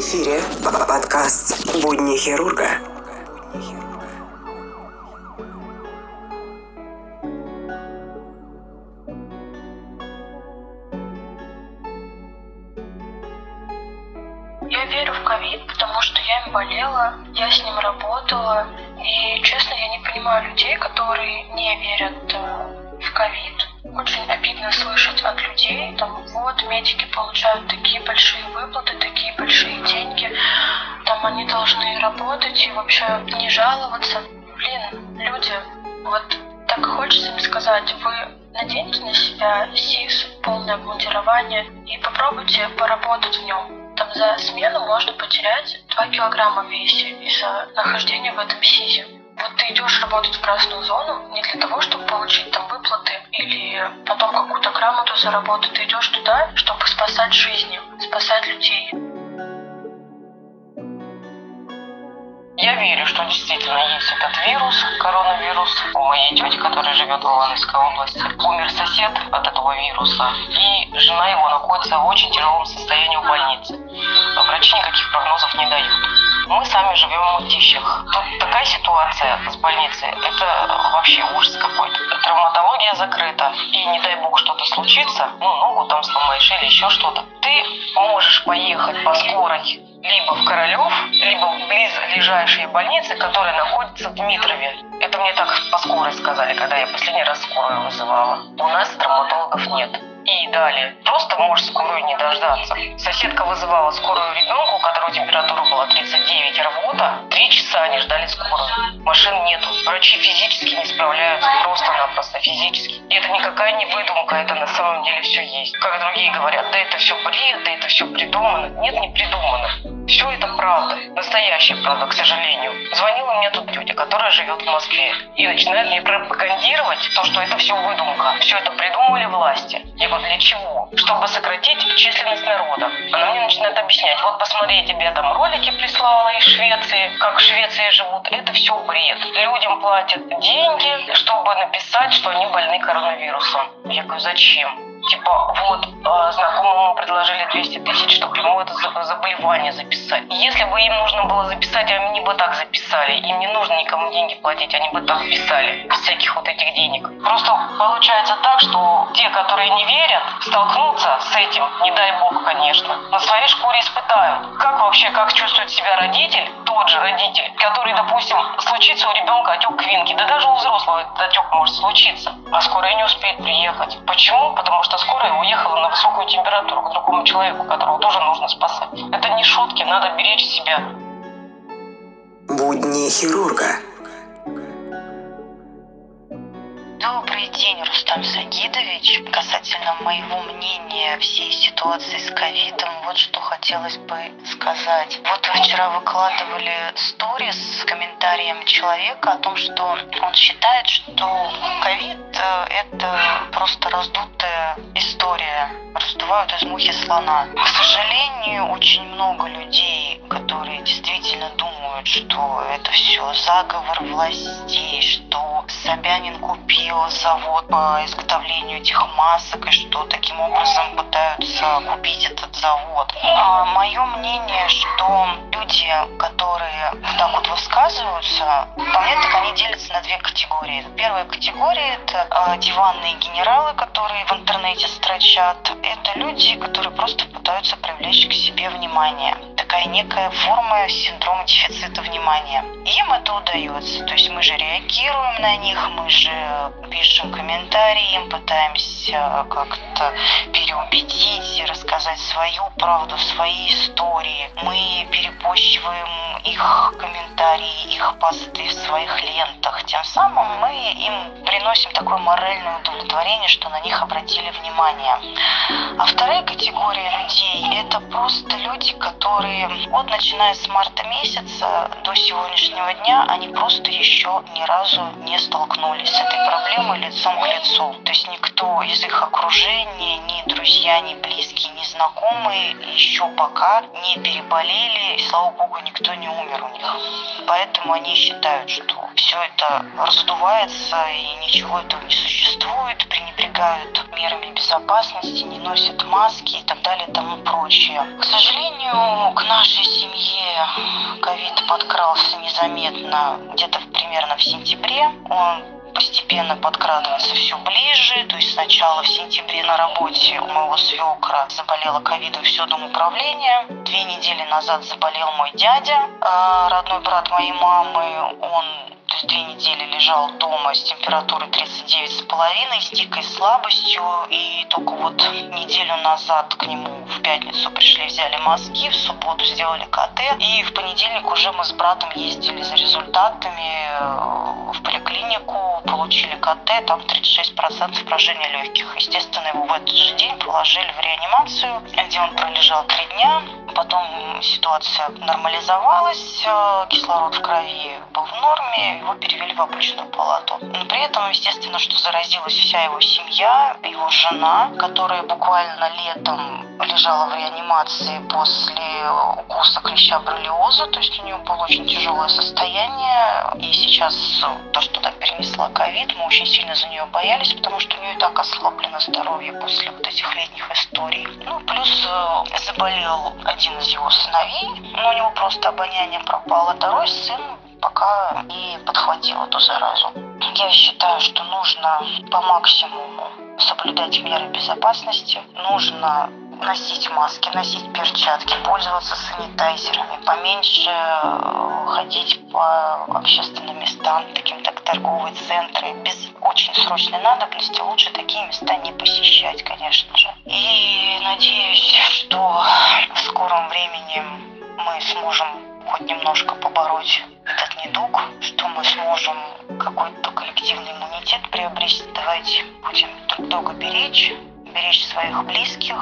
эфире подкаст «Будни хирурга». Я верю в ковид, потому что я им болела, я с ним работала. И, честно, я не понимаю людей, которые не верят э, в ковид. Очень обидно слышать от людей, там, вот, медики получают такие большие выплаты, такие большие деньги, там они должны работать и вообще не жаловаться. Блин, люди, вот так хочется им сказать, вы наденьте на себя СИС, полное обмундирование и попробуйте поработать в нем. Там за смену можно потерять 2 килограмма в весе из-за нахождения в этом СИЗе. Вот ты идешь работать в красную зону не для того, чтобы получить там выплаты или потом какую-то грамоту заработать. Ты идешь туда, чтобы спасать жизни, спасать людей. Я верю, что действительно есть этот вирус, коронавирус. У моей тети, которая живет в Ивановской области, умер сосед от этого вируса, и жена его находится в очень тяжелом состоянии в больнице. Врачи никаких прогнозов не дают. Мы сами живем в Мытищах. Тут такая ситуация с больницей, это вообще ужас какой-то. Травматология закрыта, и не дай бог что-то случится, ну, ногу там сломаешь или еще что-то. Ты можешь поехать по скорой либо в Королев, либо в близлежащие больницы, которые находятся в Дмитрове. Это мне так по скорой сказали, когда я последний раз скорую вызывала. У нас травматологов нет. И далее. Просто можешь скорую не дождаться. Соседка вызывала скорую ребенку, у которого температура была 39 рвота. Три часа они ждали скорую. Машин нету. Врачи физически не справляются. Просто-напросто физически. И это никакая не выдумка, это на самом деле все есть. Как другие говорят, да это все бред, да это все придумано. Нет, не придумано. Все это правда. Настоящая правда, к сожалению. Звонила мне тут тетя, которая живет в Москве. И начинает мне пропагандировать то, что это все выдумка. Все это придумали власти. Я говорю, для чего? Чтобы сократить численность народа. Она мне начинает объяснять, вот посмотри, я тебе там ролики прислала из Швеции, как в Швеции живут. Это все бред. Людям платят деньги, чтобы написать, что они больны коронавирусом. Я говорю, зачем? Типа, вот, э, знакомому предложили 200 тысяч, чтобы ему это заболевание записать. Если бы им нужно было записать, они бы так записали. Им не нужно никому деньги платить, они бы так писали, всяких вот этих денег. Просто получается так, что те, которые не верят, столкнутся с этим, не дай бог, конечно, на своей шкуре испытают. Как вообще, как чувствует себя родитель, тот же родитель, который, допустим, случится у ребенка отек квинки, да даже у взрослого этот отек может случиться, а скорая не успеет приехать. Почему? Потому что скорая уехала на высокую температуру к другому человеку, которого тоже нужно спасать. Это не шутки, надо беречь себя. Будни хирурга. Добрый день, Рустам Сагидович. Касательно моего мнения всей ситуации с ковидом, вот что хотелось бы сказать. Вот вы вчера выкладывали сторис с комментарием человека о том, что он считает, что ковид э, это просто раздутая история, раздувают из мухи слона. К сожалению, очень много людей, которые действительно думают, что это все заговор властей, что Собянин купил завод по изготовлению этих масок и что таким образом пытаются купить этот завод. А мое мнение, что люди, которые так вот высказываются, по мне так они делятся на две категории. Первая категория это э, диванные генералы, которые в интернете строчат. Это люди, которые просто пытаются привлечь к себе внимание такая некая форма синдрома дефицита внимания. Им это удается. То есть мы же реагируем на них, мы же пишем комментарии, им пытаемся как-то переубедить рассказать свою правду, свои истории. Мы перепощиваем их комментарии, их посты в своих лентах. Тем самым мы им приносим такое моральное удовлетворение, что на них обратили внимание. А вторая категория людей – это просто люди, которые вот начиная с марта месяца до сегодняшнего дня, они просто еще ни разу не столкнулись с этой проблемой лицом к лицу. То есть никто из их окружения, ни друзья, ни близкие, ни знакомые еще пока не переболели, и слава богу, никто не умер у них. Поэтому они считают, что все это раздувается и ничего этого не существует, пренебрегают мерами безопасности, не носят маски и так далее и тому прочее. К сожалению, к нашей ковид подкрался незаметно где-то примерно в сентябре. Он постепенно подкрадывается все ближе. То есть сначала в сентябре на работе у моего свекра заболела ковидом все дом управления. Две недели назад заболел мой дядя, э, родной брат моей мамы. Он две недели лежал дома с температурой 39,5, с дикой слабостью. И только вот неделю назад к нему в пятницу пришли, взяли мазки, в субботу сделали КТ. И в понедельник уже мы с братом ездили за результатами э, в поликлинику, получили КТ, там 36% поражения легких. Естественно, его в этот же день положили в реанимацию, где он пролежал три дня. Потом ситуация нормализовалась, э, кислород в крови был в норме, его перевели в обычную палату. Но при этом, естественно, что заразилась вся его семья, его жена, которая буквально летом лежала в реанимации после укуса клеща бролиоза, то есть у нее было очень тяжелое состояние, и сейчас то, что туда перенесла ковид, мы очень сильно за нее боялись, потому что у нее и так ослаблено здоровье после вот этих летних историй. Ну, плюс э, заболел один из его сыновей, но у него просто обоняние пропало. Второй сын пока не подхватил эту заразу. Я считаю, что нужно по максимуму соблюдать меры безопасности, нужно носить маски, носить перчатки, пользоваться санитайзерами, поменьше э, ходить по общественным местам, таким как торговые центры, без очень срочной надобности лучше такие места не посещать, конечно же. И надеюсь, что в скором времени мы сможем хоть немножко побороть этот недуг, что мы сможем какой-то коллективный иммунитет приобрести. Давайте будем друг друга беречь, беречь своих близких,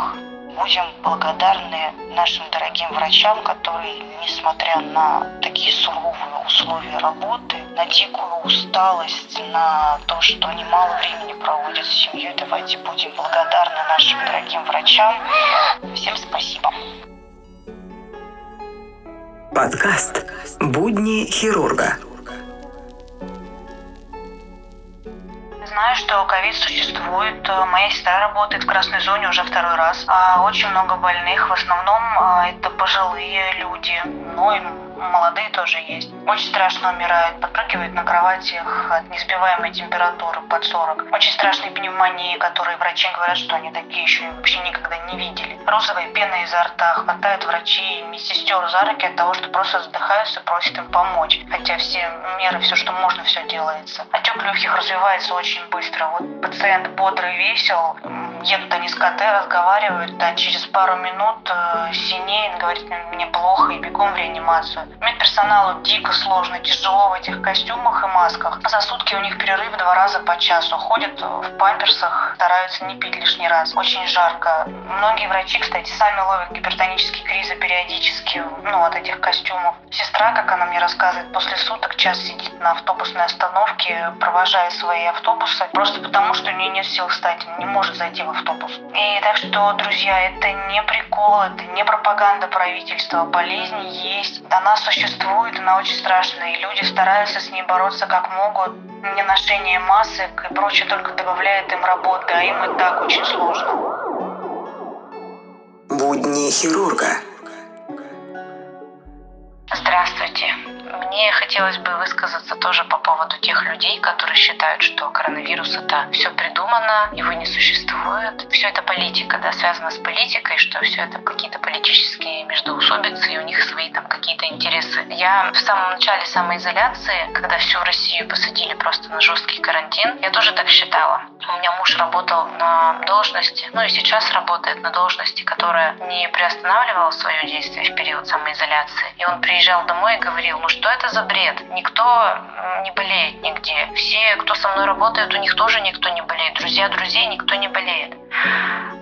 будем благодарны нашим дорогим врачам, которые, несмотря на такие суровые условия работы, на дикую усталость, на то, что они мало времени проводят с семьей, давайте будем благодарны нашим дорогим врачам. Всем спасибо. Подкаст «Будни хирурга». Знаю, что ковид существует. Моя сестра работает в красной зоне уже второй раз. А очень много больных. В основном а, это пожилые люди. Ну и молодые тоже есть. Очень страшно умирают, подпрыгивают на кроватях от несбиваемой температуры под 40. Очень страшные пневмонии, которые врачи говорят, что они такие еще вообще никогда не видели. Розовая пена изо рта, хватают врачей и медсестер за руки от того, что просто задыхаются, просят им помочь. Хотя все меры, все, что можно, все делается. Отек легких развивается очень быстро. Вот пациент бодрый, весел, едут они с КТ, разговаривают, а через пару минут э, синеет, говорит, мне плохо, и бегом в реанимацию. Медперсоналу дико сложно, тяжело в этих костюмах и масках. За сутки у них перерыв два раза по часу. Ходят в памперсах, стараются не пить лишний раз. Очень жарко. Многие врачи, кстати, сами ловят гипертонические кризы периодически, ну, от этих костюмов. Сестра, как она мне рассказывает, после суток час сидит на автобусной остановке, провожая свои автобусы, просто потому, что у нее нет сил встать, не может зайти в автобус. И так что, друзья, это не прикол, это не пропаганда правительства. Болезнь есть, она существует, она очень страшная, и люди стараются с ней бороться как могут. Неношение масок и прочее только добавляет им работы, а им и так очень сложно. Будни хирурга. Хотелось бы высказаться тоже по поводу тех людей, которые считают, что коронавирус это все придумано, его не существует. Все это политика, да, связано с политикой, что все это какие-то политические междоусобицы, и у них свои там какие-то интересы. Я в самом начале самоизоляции, когда всю Россию посадили просто на жесткий карантин, я тоже так считала. У меня муж работал на должности, ну и сейчас работает на должности, которая не приостанавливала свое действие в период самоизоляции. И он приезжал домой и говорил, ну что это за бред? Никто не болеет нигде. Все, кто со мной работает, у них тоже никто не болеет. Друзья друзей никто не болеет.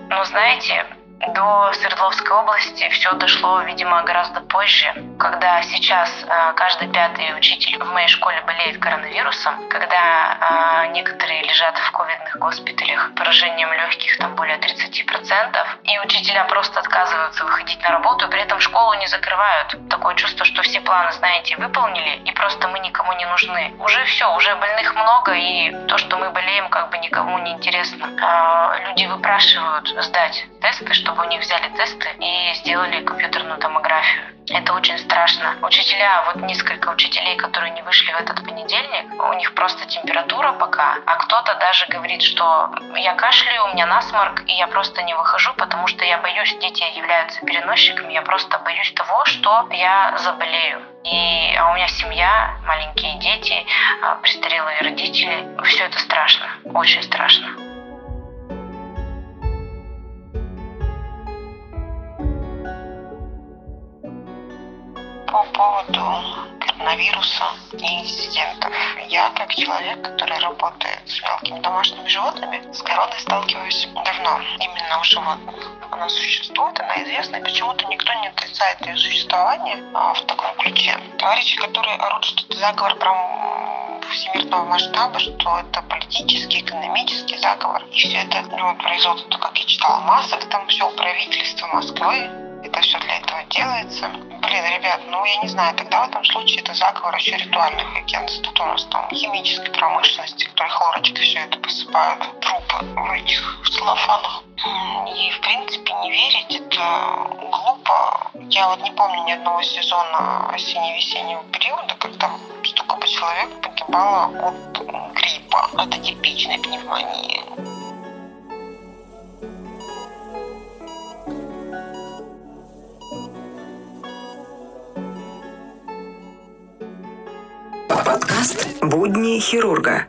Но знаете, до Свердловской области все дошло, видимо, гораздо позже, когда сейчас э, каждый пятый учитель в моей школе болеет коронавирусом, когда э, некоторые лежат в ковидных госпиталях поражением легких там более 30%, и учителя просто отказываются выходить на работу, при этом школу не закрывают. Такое чувство, что все планы, знаете, выполнили, и просто мы никому не нужны. Уже все, уже больных много, и то, что мы болеем, как бы никому не интересно. Э, люди выпрашивают сдать тесты, чтобы у них взяли тесты и сделали компьютерную томографию. Это очень страшно. Учителя, вот несколько учителей, которые не вышли в этот понедельник, у них просто температура пока, а кто-то даже говорит, что я кашляю, у меня насморк, и я просто не выхожу, потому что я боюсь, дети являются переносчиками, я просто боюсь того, что я заболею. И, а у меня семья, маленькие дети, а, престарелые родители. Все это страшно, очень страшно. По поводу коронавируса и инцидентов. Я, как человек, который работает с мелкими домашними животными, с короной сталкиваюсь давно. Именно у животных. Она существует, она известна, и почему-то никто не отрицает ее существование а, в таком ключе. Товарищи, которые орут, что это заговор прям всемирного масштаба, что это политический, экономический заговор. И все это ну, производство, как я читала, масок, там все у правительства Москвы, делается. Блин, ребят, ну я не знаю, тогда в этом случае это заговор еще ритуальных агентств. Тут у нас там химической промышленности, которые хлорочкой все это посыпают, трупы в этих целлофанах. И, в принципе, не верить это глупо. Я вот не помню ни одного сезона осенне-весеннего периода, когда столько бы человек погибало от гриппа, от атипичной пневмонии. Хирурга».